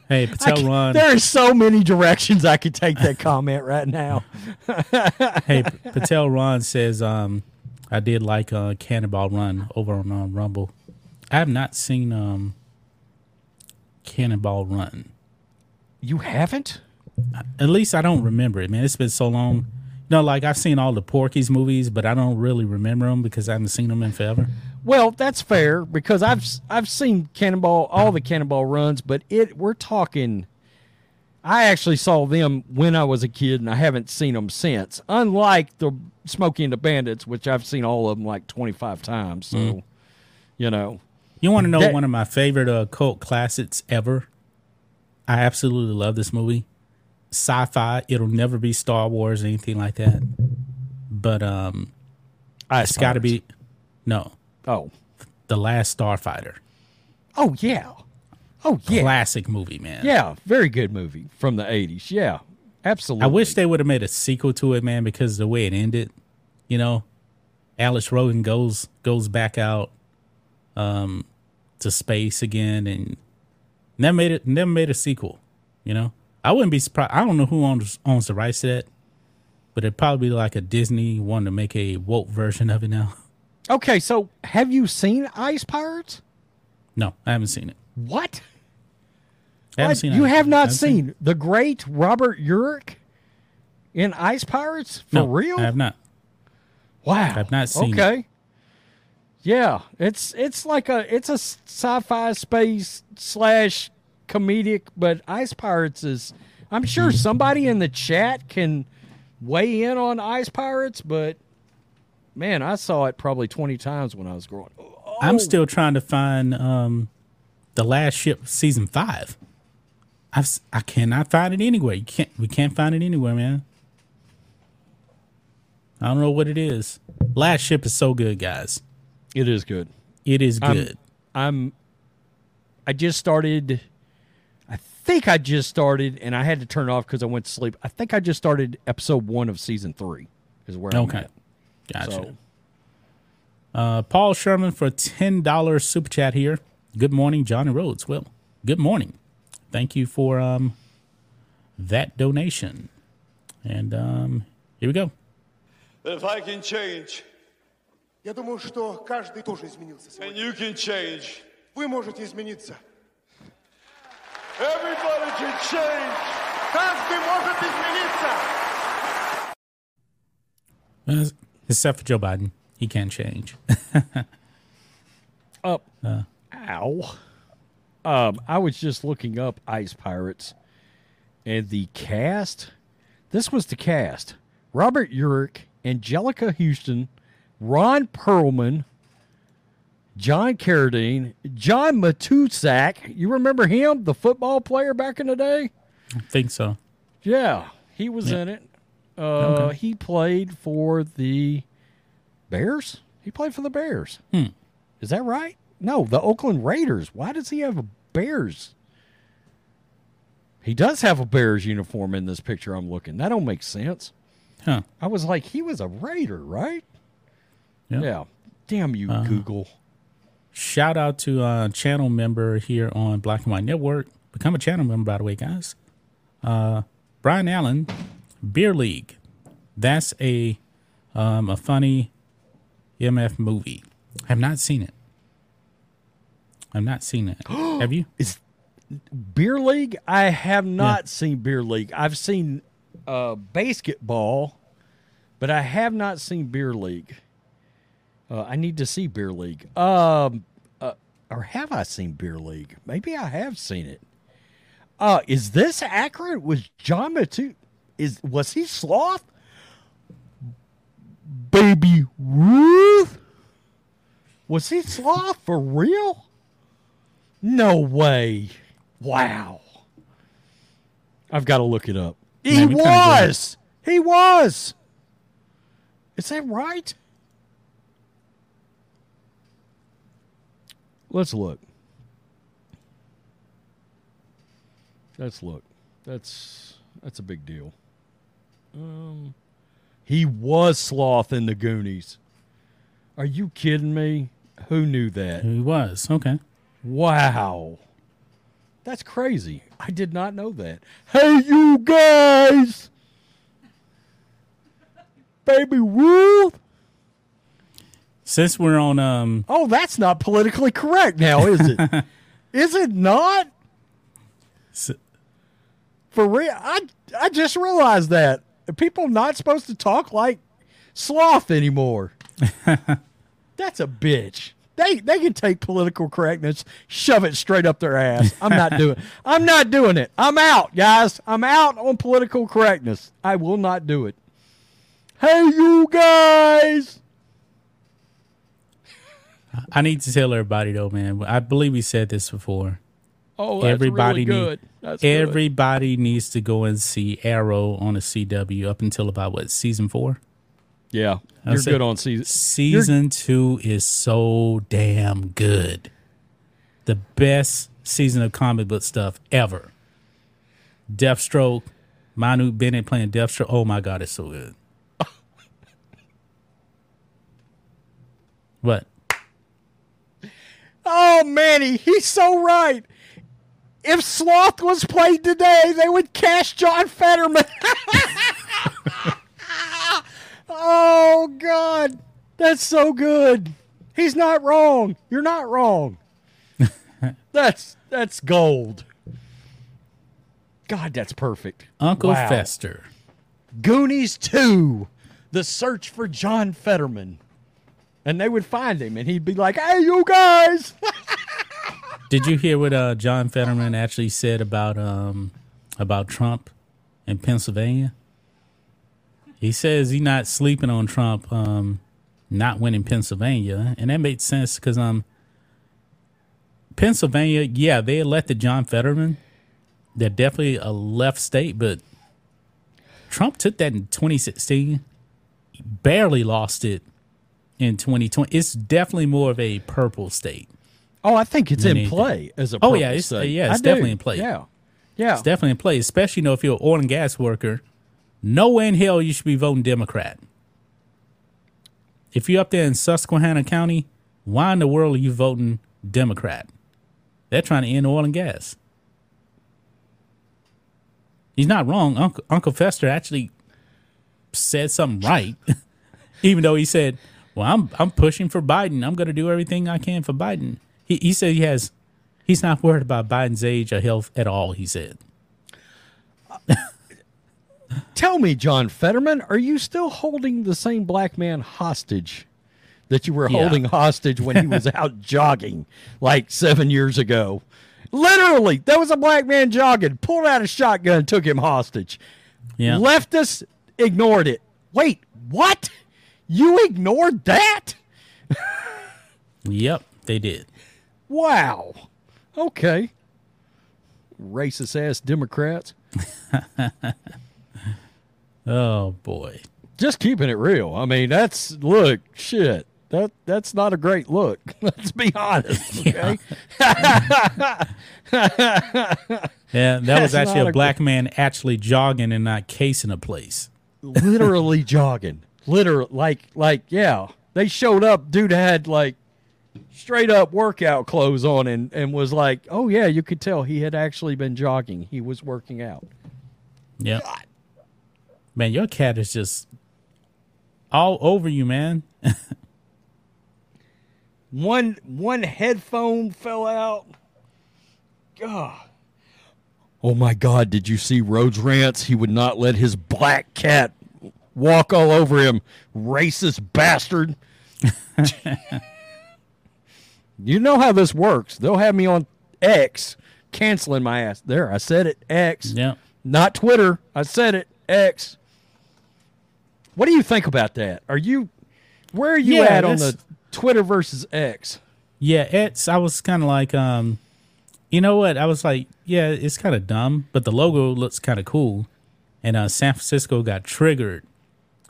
Hey, Patel Ron. There are so many directions I could take that [laughs] comment right now. [laughs] hey, Patel Ron says, um, I did like uh, Cannonball Run over on uh, Rumble. I have not seen um, Cannonball Run. You haven't? At least I don't remember it, man. It's been so long. You know, like I've seen all the Porky's movies, but I don't really remember them because I haven't seen them in forever. Well, that's fair because I've I've seen Cannonball all the Cannonball runs, but it we're talking. I actually saw them when I was a kid, and I haven't seen them since. Unlike the Smokey and the Bandits, which I've seen all of them like twenty five times. So, you know, You want to know That- one of my favorite uh, cult classics ever? I absolutely love this movie. Sci-fi. It'll never be Star Wars or anything like that. But um, it's got to be no Oh. the Last Starfighter. Oh yeah. Oh yeah. Classic movie, man. Yeah, very good movie from the 80s. Yeah. Absolutely. I wish they would have made a sequel to it, man, because the way it ended, you know, Alex Rogan goes goes back out um to space again and never made it never made a sequel, you know. I wouldn't be surprised I don't know who owns owns the rights to that, but it'd probably be like a Disney wanting to make a woke version of it now. [laughs] Okay, so have you seen Ice Pirates? No, I haven't seen it. What? I haven't What? seen you it. have I not haven't seen the great Robert Urich in Ice Pirates? For no, real? I have not. Wow. I've not seen it. Yeah, it's it's like a it's a sci-fi space slash comedic, but Ice Pirates is. I'm sure Mm-hmm. somebody in the chat can weigh in on Ice Pirates, but man, I saw it probably 20 times when I was growing. Oh, I'm still trying to find um the last ship season five. I've I cannot find it anywhere. You can't we can't find it anywhere, man. I don't know what it is. Last ship is so good, guys. It is good. It is I'm- good. I'm I just started I think I just started and I had to turn it off because I went to sleep. I think I just started episode one of season three is where I'm okay. at. Gotcha. So Uh, Paul Sherman for ten dollars super chat here. Good morning, Johnny Rhodes. Well, good morning. Thank you for um that donation. And um here we go. If I can change, Я думаю, что каждый тоже изменился And you can change. Вы можете измениться. Everybody can change. Каждый может измениться. Uh, except for Joe Biden. He can't change. [laughs] Up. Uh, Ow. Um, I was just looking up Ice Pirates and the cast. This was the cast Robert Urich, Anjelica Huston, Ron Perlman, John Carradine, John Matuszak. You remember him, the football player back in the day? I think so. Yeah, he was in it. Uh, He played for the Bears. He played for the Bears. Is that right? No, the Oakland Raiders. Why does he have a Bears? He does have a Bears uniform in this picture I'm looking. That don't make sense. Huh. I was like, he was a Raider, right? Yeah. Yeah. Damn you, Google. Shout out to a channel member here on Black and White Network. Become a channel member, by the way, guys. Uh Brian Allen, Beer League. That's a um a funny MF movie. I have not seen it. I've not seen it. [gasps] Have you? Is Beer League? I have not seen Beer League. I've seen uh, basketball, but I have not seen Beer League. Uh, I need to see Beer League. Um, uh, or have I seen Beer League? Maybe I have seen it. Uh, is this accurate? Was John Matu? Is was he sloth? Baby Ruth? Was he sloth for real? No way. Wow. I've got to look it up. He Man, was. He was. Is that right? Let's look. Let's look. That's that's a big deal. Um, he was sloth in the Goonies. Are you kidding me? Who knew that? He was. Okay. Wow. That's crazy. I did not know that. Hey, you guys. Baby Ruth. Since we're on um Oh, that's not politically correct now, is it? [laughs] is it not? s- For real? I, I just realized that. People not supposed to talk like sloth anymore. [laughs] that's a bitch. They they can take political correctness, shove it straight up their ass. I'm not doing. [laughs] I'm not doing it. I'm out, guys. I'm out on political correctness. I will not do it. Hey, you guys. I need to tell everybody though, man. I believe we said this before. Oh, that's everybody really good. need That's good. Everybody needs to go and see Arrow on a CW up until about what season four. Yeah, you're good on season. Season two is so damn good. The best season of comic book stuff ever. Deathstroke, Manu Bennett playing Deathstroke. Oh my god, it's so good. [laughs] what? Oh, Manny, he's so right. If Sloth was played today, they would cast John Fetterman. [laughs] oh God, that's so good. He's not wrong. You're not wrong. [laughs] that's that's gold. God, that's perfect. Uncle Wow. Fester. Goonies 2, The Search for John Fetterman. And they would find him and he'd be like, "Hey, you guys." [laughs] Did you hear what uh, John Fetterman actually said about um, about Trump in Pennsylvania? He says he's not sleeping on Trump um, not winning Pennsylvania, and that made sense because um, Pennsylvania, yeah, they elected John Fetterman. They're definitely a left state, but Trump took that in 2016, barely lost it in 2020. It's definitely more of a purple state. Oh, I think it's in anything. play as a Oh, purple yeah, it's- state. yeah, it's I do. definitely in play. Yeah. Yeah. It's definitely in play, especially you know if you're an oil and gas worker. Nowhere in hell you should be voting Democrat. If you're up there in Susquehanna County, why in the world are you voting Democrat? They're trying to end oil and gas. He's not wrong. Uncle, Uncle Fester actually said something right, [laughs] even though he said, "Well, I'm I'm pushing for Biden. I'm going to do everything I can for Biden." He he said he has he's not worried about Biden's age or health at all. He said. [laughs] Tell me, John Fetterman, are you still holding the same black man hostage that you were Yeah. holding hostage when he was [laughs] out jogging like seven years ago? Literally, there was a black man jogging, pulled out a shotgun, took him hostage. Yeah. Leftists ignored it. Wait, what? You ignored that? Yep, they did. Wow. Okay. Racist ass Democrats. [laughs] Oh boy. Just keeping it real. I mean, that's look, shit. That that's not a great look. [laughs] Let's be honest. [laughs] Okay. Yeah, that That's was actually a a black man actually jogging and not casing a place. Literally jogging. Literally like like yeah. They showed up, dude had like straight up workout clothes on and, and was like, Oh yeah, you could tell he had actually been jogging. He was working out. yeah Man, your cat is just all over you, man. [laughs] One one headphone fell out. God. Oh my God! Did you see Rhodes rants? He would not let his black cat walk all over him. Racist bastard. [laughs] you know how this works. They'll have me on X canceling my ass. There, I said it. X. Yep. Not Twitter. I said it. X. What do you think about that? Are you where are you Yeah, at on the Twitter versus X? Yeah, it's I was kind of like um you know what? I was like, yeah, it's kind of dumb, but the logo looks kind of cool. And uh San Francisco got triggered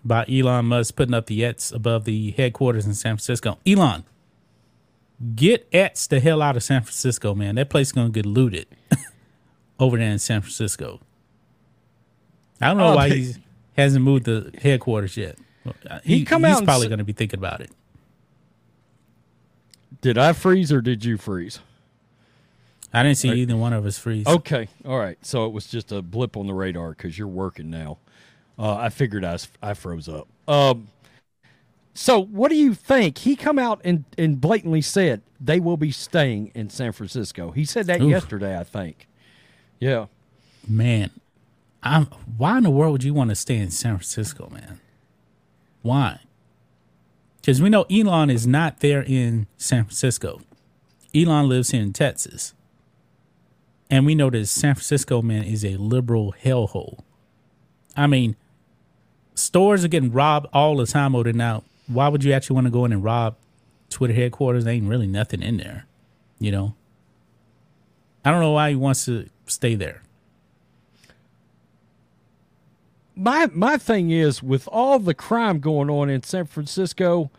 by Elon Musk putting up the Ets above the headquarters in San Francisco. Elon, get Ets the hell out of San Francisco, man. That place is going to get looted [laughs] over there in San Francisco. I don't know Oh, why he hasn't moved the headquarters yet. Uh, He come out he's and probably s- going to be thinking about it. Did I freeze or did you freeze? I didn't see either one of us freeze. Okay, all right. So it was just a blip on the radar because you're working now. Uh, I figured I I froze up. Um, so what do you think? He come out and, and blatantly said they will be staying in San Francisco. He said that Oof. yesterday, I think. Yeah. Man, I'm, why in the world would you want to stay in San Francisco, man? Why? Because we know Elon is not there in San Francisco. Elon lives here in Texas. And we know that San Francisco, man, is a liberal hellhole. I mean, stores are getting robbed all the time over there now. Why would you actually want to go in and rob Twitter headquarters? There ain't really nothing in there, you know? I don't know why he wants to stay there. my my thing is with all the crime going on in San Francisco,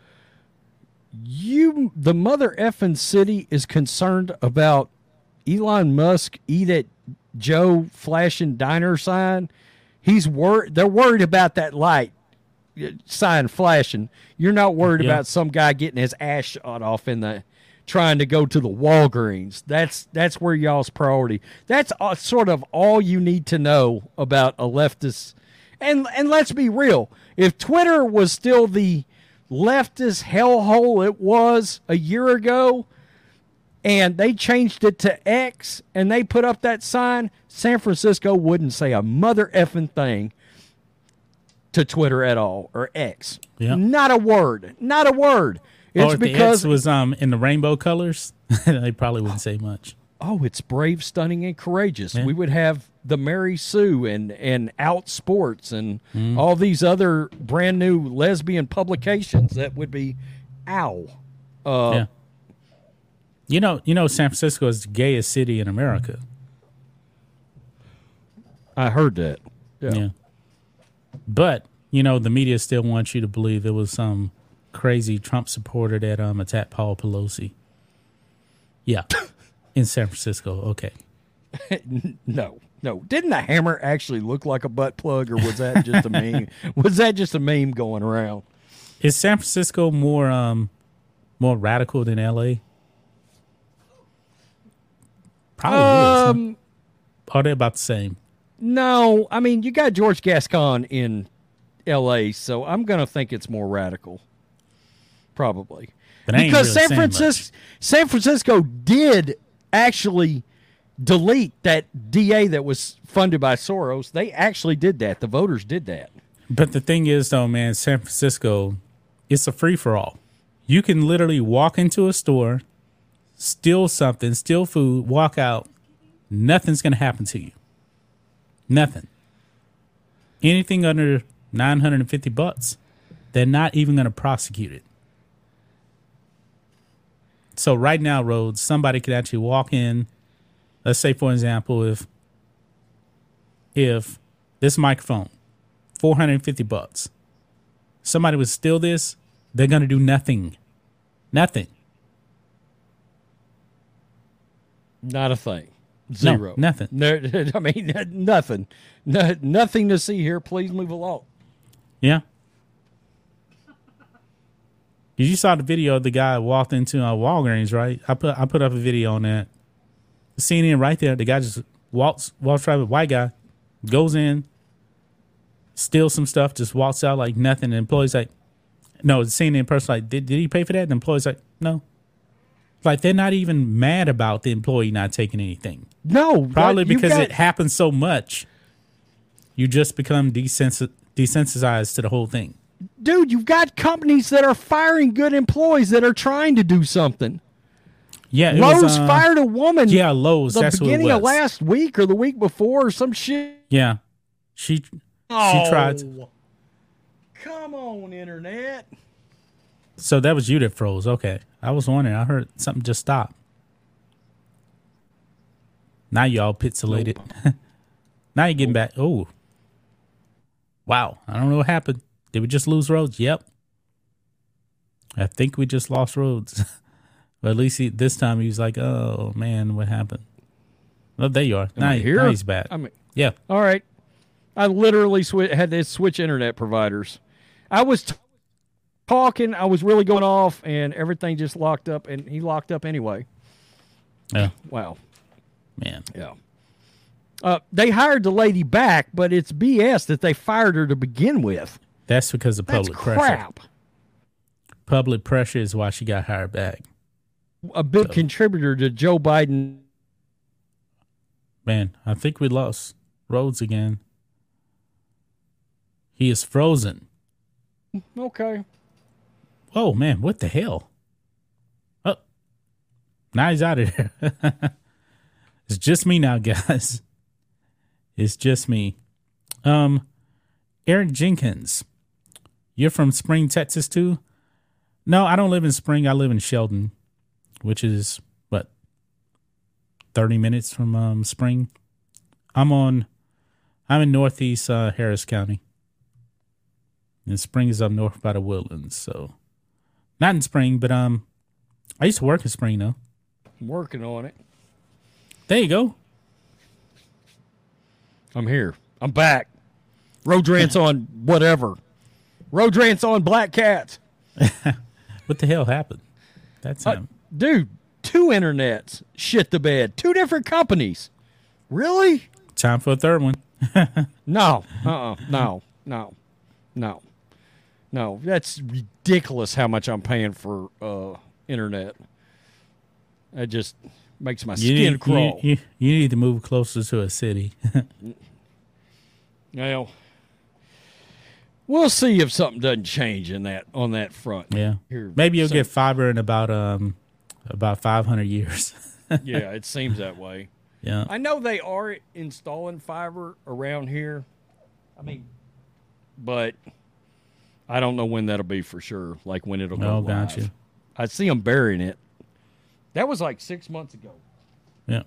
you the mother effing city is concerned about Elon Musk eat at Joe flashing diner sign. He's worried. They're worried about that light uh, sign flashing. You're not worried Yeah. about some guy getting his ass shot off in the trying to go to the Walgreens. That's that's where y'all's priority. That's uh, sort of all you need to know about a leftist. And and let's be real. If Twitter was still the leftist hellhole it was a year ago, and they changed it to X and they put up that sign, San Francisco wouldn't say a mother effing thing to Twitter at all or X. Yeah. Not a word. Not a word. It's or if the because X was um in the rainbow colors, [laughs] they probably wouldn't say much. oh, it's brave, stunning, and courageous. Yeah. We would have the Mary Sue and and Out Sports and Mm-hmm. all these other brand new lesbian publications that would be ow. Uh, yeah. You know, you know, San Francisco is the gayest city in America. I heard that. Yeah. But, you know, the media still wants you to believe it was some crazy Trump supporter that um attacked Paul Pelosi. Yeah. [laughs] In San Francisco. Okay. [laughs] No, no. Didn't the hammer actually look like a butt plug, or was that just a meme? [laughs] Was that just a meme going around? Is San Francisco more um more radical than LA? Probably is. Um, huh? Are they about the same? no. I mean, you got George Gascon in L.A., so I'm gonna think it's more radical. Probably But I ain't because really San. Francisco, San Francisco did actually delete that DA that was funded by Soros. They actually did that. The voters did that. But the thing is, though, man, San Francisco, it's a free for all. You can literally walk into a store, steal something, steal food, walk out. Nothing's going to happen to you. Nothing. Anything under 950 bucks, they're not even going to prosecute it. So right now, Rhodes, somebody could actually walk in. Let's say, for example, if if this microphone 450 bucks. Somebody would steal this, they're going to do nothing. Nothing. Not a thing. No, Zero. nothing. No, [laughs] I mean, nothing. No, nothing to see here. Please move along. Yeah. You saw the video of the guy walked into uh, Walgreens, right? I put I put up a video on that. CNN right there. The guy just walks walks right with white guy, goes in, steals some stuff, just walks out like nothing. The employee's like, no, the CNN person like, did, did he pay for that? The employee's like, no. Like they're not even mad about the employee not taking anything. No, Probably because got- it happens so much, you just become desensi- desensitized to the whole thing. dude, you've got companies that are firing good employees that are trying to do something. Yeah, Lowe's was, uh, fired a woman. Yeah, Lowe's. the That's what it beginning was. of last week or the week before or some shit. Yeah, she she tried. to- Oh. Come on, internet. So that was you that froze. Okay, I was wondering. I heard something just stop. Now y'all pixelated. [laughs] now you're getting back. Oh, wow! I don't know what happened. Did we just lose Rhodes? Yep. I think we just lost Rhodes. [laughs] but at least he, this time he was like, "Oh man, what happened?" Oh, there you are. Now, I here? now he's back. I mean, yeah. all right. I literally swi- had to switch internet providers. I was t- talking. I was really going off, and everything just locked up, and he locked up anyway. Yeah, Wow. man. Yeah. Uh, they hired the lady back, but it's BS that they fired her to begin with. That's because of That's public pressure. crap. Public pressure is why she got hired back. A big contributor to Joe Biden. Man, I think we lost Rhodes again. He is frozen. Okay. Oh man, what the hell? Oh, now he's out of there. [laughs] it's just me now, [laughs] guys. It's just me. Um, Eric Jenkins, you're from Spring, Texas, too? No, I don't live in Spring. I live in Sheldon, which is what thirty minutes from um, Spring. I'm on. I'm in Northeast uh, Harris County. And Spring is up north by the Woodlands, so not in Spring, but um, I used to work in Spring though. I'm working on it. There you go. I'm here. I'm back. Road rants on whatever. Road rants on Black Cat. [laughs] What the hell happened? That's Uh, him. dude, two internets shit the bed. Two different companies. Really? Time for a third one. [laughs] No. Uh-uh. No. No. No. No. That's ridiculous how much I'm paying for uh internet. That just makes my You skin need, crawl. You, you, you need to move closer to a city. [laughs] Well, we'll see if something doesn't change in that on that front. yeah. Here, Maybe you'll so- get fiber in about um about 500 years. [laughs] yeah, it seems that way. yeah. I know they are installing fiber around here. I mean, but I don't know when that'll be for sure. Like when it'll go Oh, live. gotcha. I see them burying it. That was like six months ago. Yeah.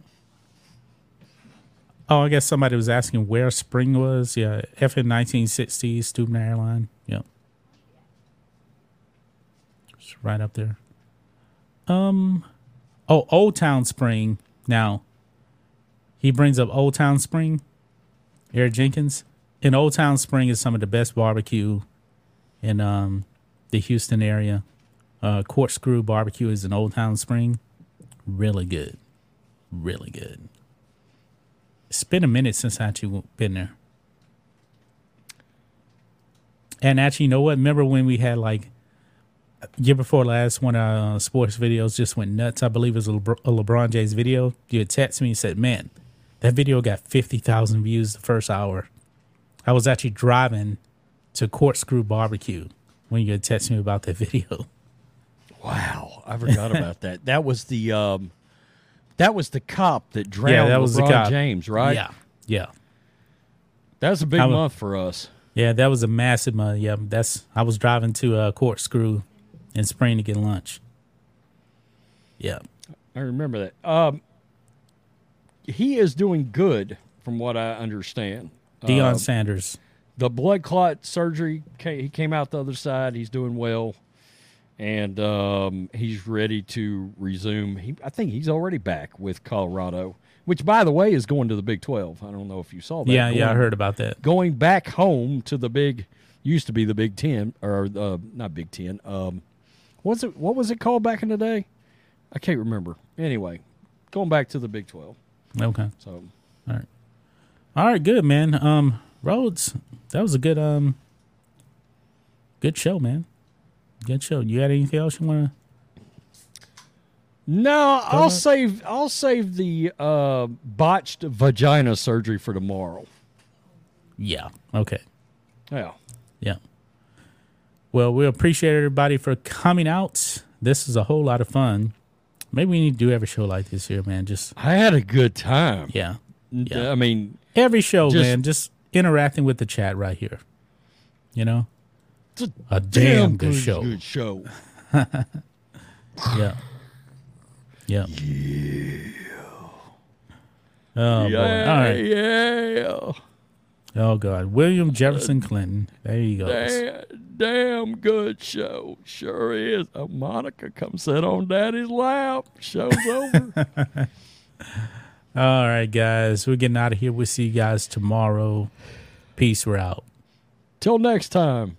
Oh, I guess somebody was asking where Spring was. Yeah, FM 1960 Stuebner Airline. Yep. It's right up there. Um, oh, Old Town Spring. Now, he brings up Old Town Spring. Eric Jenkins. In Old Town Spring is some of the best barbecue in um the Houston area. Uh, Corkscrew Barbecue is in Old Town Spring. Really good really good. It's been a minute since I actually been there. And actually, you know what? Remember when we had like year before last, one of our uh, sports videos just went nuts. I believe it was a, Lebr- a LeBron James video. You had texted me and said, "Man, that video got fifty thousand views the first hour." I was actually driving to Corkscrew Barbecue when you texted me about that [laughs] video. Wow, I forgot about that. That was the um, that was the cop that drowned yeah, that was LeBron the cop. James, right? Yeah, yeah. that was a big was- month for us. Yeah, that was a massive month. Yeah, that's I was driving to uh, Corkscrew in Spring to get lunch. Yeah, I remember that. Um, he is doing good, from what I understand. Deion Um, Sanders. The blood clot surgery he came out the other side he's doing well and um, he's ready to resume. He, i think he's already back with colorado which by the way is going to the big 12 i don't know if you saw that. Yeah, yeah, I heard about that. going back home to the big used to be the big 10 or uh, not big 10 um, what's it what was it called back in the day? I can't remember. Anyway going back to the big 12 Okay, so. All right. All right, good man. Um, Rhodes, that was a good um, good show, man. Good show. You got anything else you want to? No, I'll save. I'll save the uh, botched vagina surgery for tomorrow. Yeah. Okay. Yeah. Yeah. Well, we appreciate everybody for coming out. This is a whole lot of fun. Maybe we need to do every show like this here, man. Just I had a good time. yeah, yeah. I mean, every show, Just- man. Just interacting with the chat right here. You know, it's a a damn, good, show. Good show. [laughs] Yeah. Yeah. Oh boy. All right. Yeah. Oh god. William Jefferson Clinton. There you go. Damn, damn good show. Sure is. Oh, Monica, come sit on Daddy's lap. Show's over. [laughs] All right, guys. We're getting out of here. We'll see you guys tomorrow. Peace. We're out. Till next time.